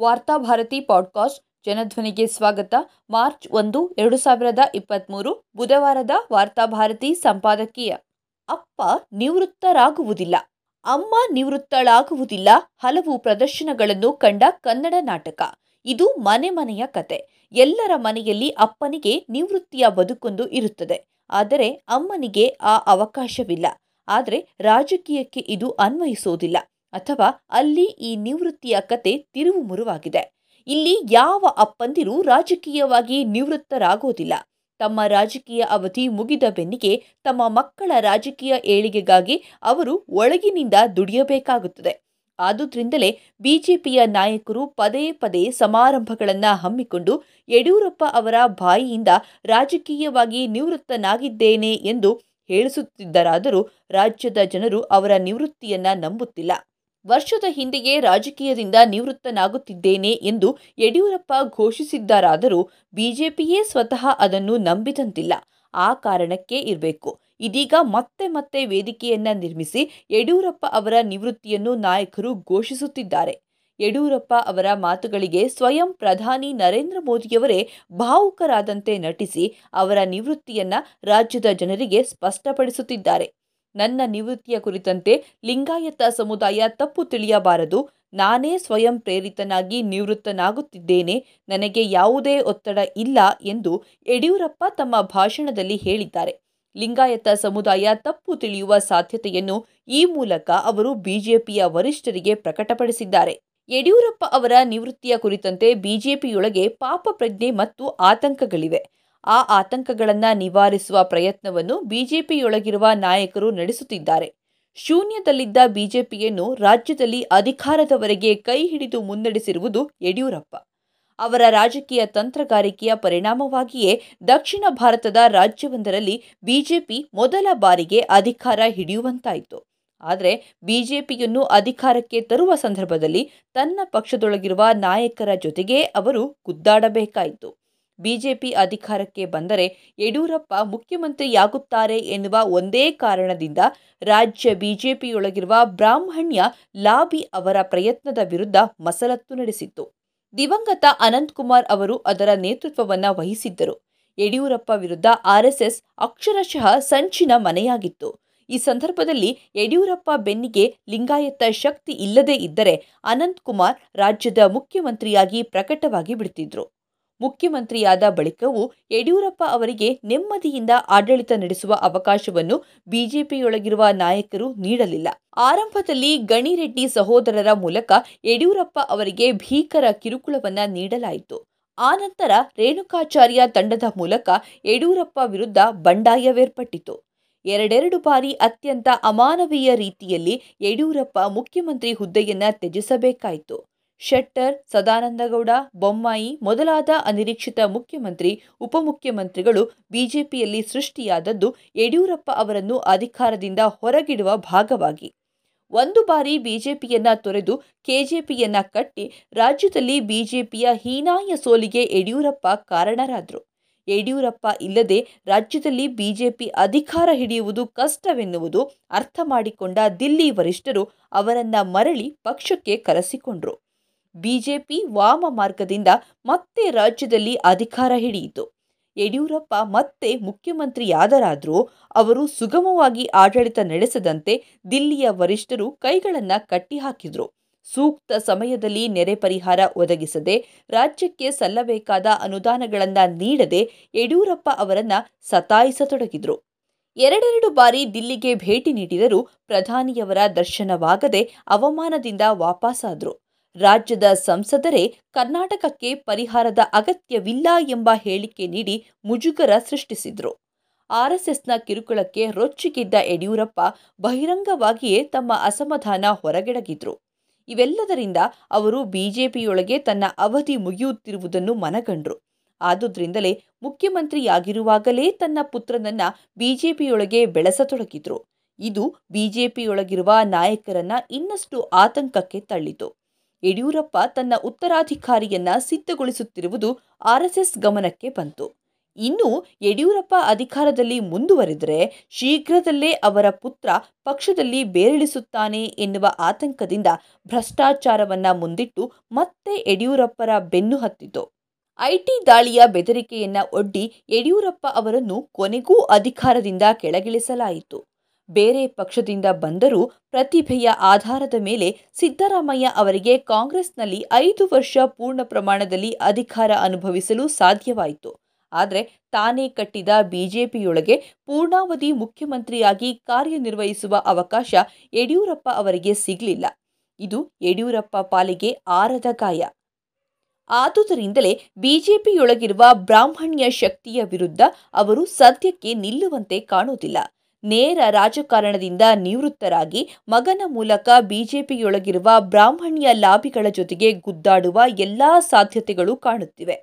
Varthabharati podcast ಜನಧ್ವನಿಗೆ ಸ್ವಾಗತ. March ಒಂದು, ಎರಡು ಸಾವಿರದ ಇಪ್ಪತ್ತ್ಮೂರು ಬುಧವಾರದ ವಾರ್ತಾಭಾರತಿ ಸಂಪಾದಕೀಯ. ಅಪ್ಪ ನಿವೃತ್ತರಾಗುವುದಿಲ್ಲ. ಅಮ್ಮ ನಿವೃತ್ತಳಾಗುವುದಿಲ್ಲ. ಹಲವು ಪ್ರದರ್ಶನಗಳನ್ನು ಕಂಡ ಕನ್ನಡ ನಾಟಕ. ಇದು ಮನೆ ಮನೆಯ ಕತೆ. ಎಲ್ಲರ ಮನೆಯಲ್ಲಿ ಅಪ್ಪನಿಗೆ ನಿವೃತ್ತಿಯ ಬದುಕೊಂದು ಇರುತ್ತದೆ. ಆದರೆ ಅಮ್ಮನಿಗೆ ಆ ಅವಕಾಶವಿಲ್ಲ. ಆದರೆ ರಾಜಕೀಯಕ್ಕೆ ಇದು ಅನ್ವಯಿಸೋದಿಲ್ಲ. ಅಥವಾ ಅಲ್ಲಿ ಈ ನಿವೃತ್ತಿಯ ಕತೆ ತಿರುವು ಮುರುವಾಗಿದೆ. ಇಲ್ಲಿ ಯಾವ ಅಪ್ಪಂದಿರು ರಾಜಕೀಯವಾಗಿ ನಿವೃತ್ತರಾಗೋದಿಲ್ಲ. ತಮ್ಮ ರಾಜಕೀಯ ಅವಧಿ ಮುಗಿದ ಬೆನ್ನಿಗೆ ತಮ್ಮ ಮಕ್ಕಳ ರಾಜಕೀಯ ಏಳಿಗೆಗಾಗಿ ಅವರು ಒಳಗಿನಿಂದ ದುಡಿಯಬೇಕಾಗುತ್ತದೆ. ಆದುದರಿಂದಲೇ ಬಿಜೆಪಿಯ ನಾಯಕರು ಪದೇ ಪದೇ ಸಮಾರಂಭಗಳನ್ನು ಹಮ್ಮಿಕೊಂಡು ಯಡಿಯೂರಪ್ಪ ಅವರ ಬಾಯಿಯಿಂದ ರಾಜಕೀಯವಾಗಿ ನಿವೃತ್ತನಾಗಿದ್ದೇನೆ ಎಂದು ಹೇಳಿಸುತ್ತಿದ್ದರಾದರೂ ರಾಜ್ಯದ ಜನರು ಅವರ ನಿವೃತ್ತಿಯನ್ನು ನಂಬುತ್ತಿಲ್ಲ. ವರ್ಷದ ಹಿಂದೆಯೇ ರಾಜಕೀಯದಿಂದ ನಿವೃತ್ತನಾಗುತ್ತಿದ್ದೇನೆ ಎಂದು ಯಡಿಯೂರಪ್ಪ ಘೋಷಿಸಿದ್ದಾರಾದರೂ ಬಿಜೆಪಿಯೇ ಸ್ವತಃ ಅದನ್ನು ನಂಬಿದಂತಿಲ್ಲ. ಆ ಕಾರಣಕ್ಕೆ ಇರಬೇಕು. ಇದೀಗ ಮತ್ತೆ ಮತ್ತೆ ವೇದಿಕೆಯನ್ನ ನಿರ್ಮಿಸಿ ಯಡಿಯೂರಪ್ಪ ಅವರ ನಿವೃತ್ತಿಯನ್ನು ನಾಯಕರು ಘೋಷಿಸುತ್ತಿದ್ದಾರೆ. ಯಡಿಯೂರಪ್ಪ ಅವರ ಮಾತುಗಳಿಗೆ ಸ್ವಯಂ ಪ್ರಧಾನಿ ನರೇಂದ್ರ ಮೋದಿಯವರೇ ಭಾವುಕರಾದಂತೆ ನಟಿಸಿ ಅವರ ನಿವೃತ್ತಿಯನ್ನ ರಾಜ್ಯದ ಜನರಿಗೆ ಸ್ಪಷ್ಟಪಡಿಸುತ್ತಿದ್ದಾರೆ. ನನ್ನ ನಿವೃತ್ತಿಯ ಕುರಿತಂತೆ ಲಿಂಗಾಯತ ಸಮುದಾಯ ತಪ್ಪು ತಿಳಿಯಬಾರದು. ನಾನೇ ಸ್ವಯಂ ಪ್ರೇರಿತನಾಗಿ ನಿವೃತ್ತನಾಗುತ್ತಿದ್ದೇನೆ. ನನಗೆ ಯಾವುದೇ ಒತ್ತಡ ಇಲ್ಲ ಎಂದು ಯಡಿಯೂರಪ್ಪ ತಮ್ಮ ಭಾಷಣದಲ್ಲಿ ಹೇಳಿದ್ದಾರೆ. ಲಿಂಗಾಯತ ಸಮುದಾಯ ತಪ್ಪು ತಿಳಿಯುವ ಸಾಧ್ಯತೆಯನ್ನು ಈ ಮೂಲಕ ಅವರು ಬಿಜೆಪಿಯ ವರಿಷ್ಠರಿಗೆ ಪ್ರಕಟಪಡಿಸಿದ್ದಾರೆ. ಯಡಿಯೂರಪ್ಪ ಅವರ ನಿವೃತ್ತಿಯ ಕುರಿತಂತೆ ಬಿಜೆಪಿಯೊಳಗೆ ಪಾಪ ಪ್ರಜ್ಞೆ ಮತ್ತು ಆತಂಕಗಳಿವೆ. ಆ ಆತಂಕಗಳನ್ನು ನಿವಾರಿಸುವ ಪ್ರಯತ್ನವನ್ನು ಬಿಜೆಪಿಯೊಳಗಿರುವ ನಾಯಕರು ನಡೆಸುತ್ತಿದ್ದಾರೆ. ಶೂನ್ಯದಲ್ಲಿದ್ದ ಬಿಜೆಪಿಯನ್ನು ರಾಜ್ಯದಲ್ಲಿ ಅಧಿಕಾರದವರೆಗೆ ಕೈ ಹಿಡಿದು ಮುನ್ನಡೆಸಿರುವುದು ಯಡಿಯೂರಪ್ಪ. ಅವರ ರಾಜಕೀಯ ತಂತ್ರಗಾರಿಕೆಯ ಪರಿಣಾಮವಾಗಿಯೇ ದಕ್ಷಿಣ ಭಾರತದ ರಾಜ್ಯವೊಂದರಲ್ಲಿ ಬಿಜೆಪಿ ಮೊದಲ ಬಾರಿಗೆ ಅಧಿಕಾರ ಹಿಡಿಯುವಂತಾಯಿತು. ಆದರೆ ಬಿಜೆಪಿಯನ್ನು ಅಧಿಕಾರಕ್ಕೆ ತರುವ ಸಂದರ್ಭದಲ್ಲಿ ತನ್ನ ಪಕ್ಷದೊಳಗಿರುವ ನಾಯಕರ ಜೊತೆಗೇ ಅವರು ಗುದ್ದಾಡಬೇಕಾಯಿತು. ಬಿಜೆಪಿ ಅಧಿಕಾರಕ್ಕೆ ಬಂದರೆ ಯಡಿಯೂರಪ್ಪ ಮುಖ್ಯಮಂತ್ರಿಯಾಗುತ್ತಾರೆ ಎನ್ನುವ ಒಂದೇ ಕಾರಣದಿಂದ ರಾಜ್ಯ ಬಿಜೆಪಿಯೊಳಗಿರುವ ಬ್ರಾಹ್ಮಣ್ಯ ಲಾಬಿ ಅವರ ಪ್ರಯತ್ನದ ವಿರುದ್ಧ ಮಸಲತ್ತು ನಡೆಸಿತ್ತು. ದಿವಂಗತ ಅನಂತಕುಮಾರ್ ಅವರು ಅದರ ನೇತೃತ್ವವನ್ನು ವಹಿಸಿದ್ದರು. ಯಡಿಯೂರಪ್ಪ ವಿರುದ್ಧ ಆರ್ಎಸ್ಎಸ್ ಅಕ್ಷರಶಃ ಸಂಚಿನ ಮನೆಯಾಗಿತ್ತು. ಈ ಸಂದರ್ಭದಲ್ಲಿ ಯಡಿಯೂರಪ್ಪ ಬೆನ್ನಿಗೆ ಲಿಂಗಾಯತ ಶಕ್ತಿ ಇಲ್ಲದೇ ಇದ್ದರೆ ಅನಂತಕುಮಾರ್ ರಾಜ್ಯದ ಮುಖ್ಯಮಂತ್ರಿಯಾಗಿ ಪ್ರಕಟವಾಗಿ ಬಿಡ್ತಿದ್ರು ಮುಖ್ಯಮಂತ್ರಿಯಾದ ಬಳಿಕವೂ ಯಡಿಯೂರಪ್ಪ ಅವರಿಗೆ ನೆಮ್ಮದಿಯಿಂದ ಆಡಳಿತ ನಡೆಸುವ ಅವಕಾಶವನ್ನು ಬಿಜೆಪಿಯೊಳಗಿರುವ ನಾಯಕರು ನೀಡಲಿಲ್ಲ. ಆರಂಭದಲ್ಲಿ ಗಣಿರೆಡ್ಡಿ ಸಹೋದರರ ಮೂಲಕ ಯಡಿಯೂರಪ್ಪ ಅವರಿಗೆ ಭೀಕರ ಕಿರುಕುಳವನ್ನ ನೀಡಲಾಯಿತು. ಆನಂತರ ರೇಣುಕಾಚಾರ್ಯ ತಂಡದ ಮೂಲಕ ಯಡಿಯೂರಪ್ಪ ವಿರುದ್ಧ ಬಂಡಾಯವೇರ್ಪಟ್ಟಿತು. ಎರಡೆರಡು ಬಾರಿ ಅತ್ಯಂತ ಅಮಾನವೀಯ ರೀತಿಯಲ್ಲಿ ಯಡಿಯೂರಪ್ಪ ಮುಖ್ಯಮಂತ್ರಿ ಹುದ್ದೆಯನ್ನ ತ್ಯಜಿಸಬೇಕಾಯಿತು. ಶೆಟ್ಟರ್, ಸದಾನಂದಗೌಡ, ಬೊಮ್ಮಾಯಿ ಮೊದಲಾದ ಅನಿರೀಕ್ಷಿತ ಮುಖ್ಯಮಂತ್ರಿ, ಉಪಮುಖ್ಯಮಂತ್ರಿಗಳು ಬಿಜೆಪಿಯಲ್ಲಿ ಸೃಷ್ಟಿಯಾದದ್ದು ಯಡಿಯೂರಪ್ಪ ಅವರನ್ನು ಅಧಿಕಾರದಿಂದ ಹೊರಗಿಡುವ ಭಾಗವಾಗಿ. ಒಂದು ಬಾರಿ ಬಿಜೆಪಿಯನ್ನ ತೊರೆದು ಕೆಜೆಪಿಯನ್ನ ಕಟ್ಟಿ ರಾಜ್ಯದಲ್ಲಿ ಬಿಜೆಪಿಯ ಹೀನಾಯ ಸೋಲಿಗೆ ಯಡಿಯೂರಪ್ಪ ಕಾರಣರಾದರು. ಯಡಿಯೂರಪ್ಪ ಇಲ್ಲದೆ ರಾಜ್ಯದಲ್ಲಿ ಬಿಜೆಪಿ ಅಧಿಕಾರ ಹಿಡಿಯುವುದು ಕಷ್ಟವೆನ್ನುವುದು ಅರ್ಥ ಮಾಡಿಕೊಂಡ ದಿಲ್ಲಿ ವರಿಷ್ಠರು ಅವರನ್ನ ಮರಳಿ ಪಕ್ಷಕ್ಕೆ ಕರೆಸಿಕೊಂಡ್ರು. ಬಿಜೆಪಿ ವಾಮ ಮಾರ್ಗದಿಂದ ಮತ್ತೆ ರಾಜ್ಯದಲ್ಲಿ ಅಧಿಕಾರ ಹಿಡಿಯಿತು. ಯಡಿಯೂರಪ್ಪ ಮತ್ತೆ ಮುಖ್ಯಮಂತ್ರಿಯಾದರಾದರೂ ಅವರು ಸುಗಮವಾಗಿ ಆಡಳಿತ ನಡೆಸದಂತೆ ದಿಲ್ಲಿಯ ವರಿಷ್ಠರು ಕೈಗಳನ್ನು ಕಟ್ಟಿಹಾಕಿದ್ರು. ಸೂಕ್ತ ಸಮಯದಲ್ಲಿ ನೆರೆ ಪರಿಹಾರ ಒದಗಿಸದೆ ರಾಜ್ಯಕ್ಕೆ ಸಲ್ಲಬೇಕಾದ ಅನುದಾನಗಳನ್ನು ನೀಡದೆ ಯಡಿಯೂರಪ್ಪ ಅವರನ್ನ ಸತಾಯಿಸತೊಡಗಿದ್ರು. ಎರಡೆರಡು ಬಾರಿ ದಿಲ್ಲಿಗೆ ಭೇಟಿ ನೀಡಿದರೂ ಪ್ರಧಾನಿಯವರ ದರ್ಶನವಾಗದೆ ಅವಮಾನದಿಂದ ವಾಪಸ್ಸಾದ್ರು ರಾಜ್ಯದ ಸಂಸದರೇ ಕರ್ನಾಟಕಕ್ಕೆ ಪರಿಹಾರದ ಅಗತ್ಯವಿಲ್ಲ ಎಂಬ ಹೇಳಿಕೆ ನೀಡಿ ಮುಜುಗರ ಸೃಷ್ಟಿಸಿದ್ರು. ಆರ್ಎಸ್ಎಸ್ನ ಕಿರುಕುಳಕ್ಕೆ ರೊಚ್ಚಿಗಿದ್ದ ಯಡಿಯೂರಪ್ಪ ಬಹಿರಂಗವಾಗಿಯೇ ತಮ್ಮ ಅಸಮಾಧಾನ ಹೊರಗೆಡಗಿದ್ರು. ಇವೆಲ್ಲದರಿಂದ ಅವರು ಬಿಜೆಪಿಯೊಳಗೆ ತನ್ನ ಅವಧಿ ಮುಗಿಯುತ್ತಿರುವುದನ್ನು ಮನಗಂಡ್ರು. ಆದುದರಿಂದಲೇ ಮುಖ್ಯಮಂತ್ರಿಯಾಗಿರುವಾಗಲೇ ತನ್ನ ಪುತ್ರನನ್ನ ಬಿಜೆಪಿಯೊಳಗೆ ಬೆಳೆಸತೊಡಗಿದ್ರು. ಇದು ಬಿಜೆಪಿಯೊಳಗಿರುವ ನಾಯಕರನ್ನ ಇನ್ನಷ್ಟು ಆತಂಕಕ್ಕೆ ತಳ್ಳಿತು. ಯಡಿಯೂರಪ್ಪ ತನ್ನ ಉತ್ತರಾಧಿಕಾರಿಯನ್ನ ಸಿದ್ಧಗೊಳಿಸುತ್ತಿರುವುದು ಆರ್ಎಸ್ಎಸ್ ಗಮನಕ್ಕೆ ಬಂತು. ಇನ್ನು ಯಡಿಯೂರಪ್ಪ ಅಧಿಕಾರದಲ್ಲಿ ಮುಂದುವರೆದರೆ ಶೀಘ್ರದಲ್ಲೇ ಅವರ ಪುತ್ರ ಪಕ್ಷದಲ್ಲಿ ಬೇರಳಿಸುತ್ತಾನೆ ಎನ್ನುವ ಆತಂಕದಿಂದ ಭ್ರಷ್ಟಾಚಾರವನ್ನ ಮುಂದಿಟ್ಟು ಮತ್ತೆ ಯಡಿಯೂರಪ್ಪರ ಬೆನ್ನು ಹತ್ತಿತು. ಐಟಿ ದಾಳಿಯ ಬೆದರಿಕೆಯನ್ನ ಒಡ್ಡಿ ಯಡಿಯೂರಪ್ಪ ಅವರನ್ನು ಕೊನೆಗೂ ಅಧಿಕಾರದಿಂದ ಕೆಳಗಿಳಿಸಲಾಯಿತು. ಬೇರೆ ಪಕ್ಷದಿಂದ ಬಂದರೂ ಪ್ರತಿಭೆಯ ಆಧಾರದ ಮೇಲೆ ಸಿದ್ದರಾಮಯ್ಯ ಅವರಿಗೆ ಕಾಂಗ್ರೆಸ್ನಲ್ಲಿ ಐದು ವರ್ಷ ಪೂರ್ಣ ಪ್ರಮಾಣದಲ್ಲಿ ಅಧಿಕಾರ ಅನುಭವಿಸಲು ಸಾಧ್ಯವಾಯಿತು. ಆದರೆ ತಾನೇ ಕಟ್ಟಿದ ಬಿಜೆಪಿಯೊಳಗೆ ಪೂರ್ಣಾವಧಿ ಮುಖ್ಯಮಂತ್ರಿಯಾಗಿ ಕಾರ್ಯನಿರ್ವಹಿಸುವ ಅವಕಾಶ ಯಡಿಯೂರಪ್ಪ ಅವರಿಗೆ ಸಿಗಲಿಲ್ಲ. ಇದು ಯಡಿಯೂರಪ್ಪ ಪಾಲಿಗೆ ಆರದ ಗಾಯ. ಆದುದರಿಂದಲೇ ಬಿಜೆಪಿಯೊಳಗಿರುವ ಬ್ರಾಹ್ಮಣ್ಯ ಶಕ್ತಿಯ ವಿರುದ್ಧ ಅವರು ಸದ್ಯಕ್ಕೆ ನಿಲ್ಲುವಂತೆ ಕಾಣುವುದಿಲ್ಲ. ನೇರ ರಾಜಕಾರಣದಿಂದ ನಿವೃತ್ತರಾಗಿ ಮಗನ ಮೂಲಕ ಬಿಜೆಪಿಯೊಳಗಿರುವ ಬ್ರಾಹ್ಮಣ್ಯ ಲಾಬಿಗಳ ಜೊತೆಗೆ ಗುದ್ದಾಡುವ ಎಲ್ಲ ಸಾಧ್ಯತೆಗಳು ಕಾಣುತ್ತಿವೆ.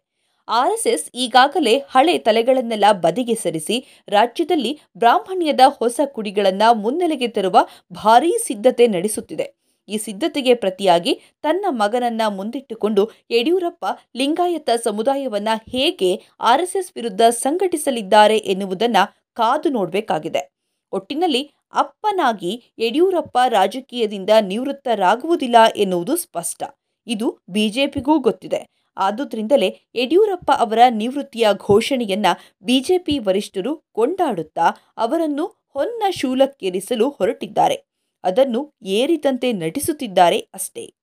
ಆರ್ಎಸ್ಎಸ್ ಈಗಾಗಲೇ ಹಳೆ ತಲೆಗಳನ್ನೆಲ್ಲ ಬದಿಗೆ ಸರಿಸಿ ರಾಜ್ಯದಲ್ಲಿ ಬ್ರಾಹ್ಮಣ್ಯದ ಹೊಸ ಕುಡಿಗಳನ್ನು ಮುನ್ನೆಲೆಗೆ ತರುವ ಭಾರೀ ಸಿದ್ಧತೆ ನಡೆಸುತ್ತಿದೆ. ಈ ಸಿದ್ಧತೆಗೆ ಪ್ರತಿಯಾಗಿ ತನ್ನ ಮಗನನ್ನ ಮುಂದಿಟ್ಟುಕೊಂಡು ಯಡಿಯೂರಪ್ಪ ಲಿಂಗಾಯತ ಸಮುದಾಯವನ್ನ ಹೇಗೆ ಆರ್ಎಸ್ಎಸ್ ವಿರುದ್ಧ ಸಂಘಟಿಸಲಿದ್ದಾರೆ ಎನ್ನುವುದನ್ನು ಕಾದು ನೋಡಬೇಕಾಗಿದೆ. ಒಟ್ಟಿನಲ್ಲಿ ಅಪ್ಪನಾಗಿ ಯಡಿಯೂರಪ್ಪ ರಾಜಕೀಯದಿಂದ ನಿವೃತ್ತರಾಗುವುದಿಲ್ಲ ಎನ್ನುವುದು ಸ್ಪಷ್ಟ. ಇದು ಬಿಜೆಪಿಗೂ ಗೊತ್ತಿದೆ. ಆದುದರಿಂದಲೇ ಯಡಿಯೂರಪ್ಪ ಅವರ ನಿವೃತ್ತಿಯ ಘೋಷಣೆಯನ್ನ ಬಿಜೆಪಿ ವರಿಷ್ಠರು ಕೊಂಡಾಡುತ್ತಾ ಅವರನ್ನು ಹೊನ್ನ ಶೂಲಕ್ಕೇರಿಸಲು ಹೊರಟಿದ್ದಾರೆ. ಅದನ್ನು ಏರಿದಂತೆ ನಟಿಸುತ್ತಿದ್ದಾರೆ ಅಷ್ಟೇ.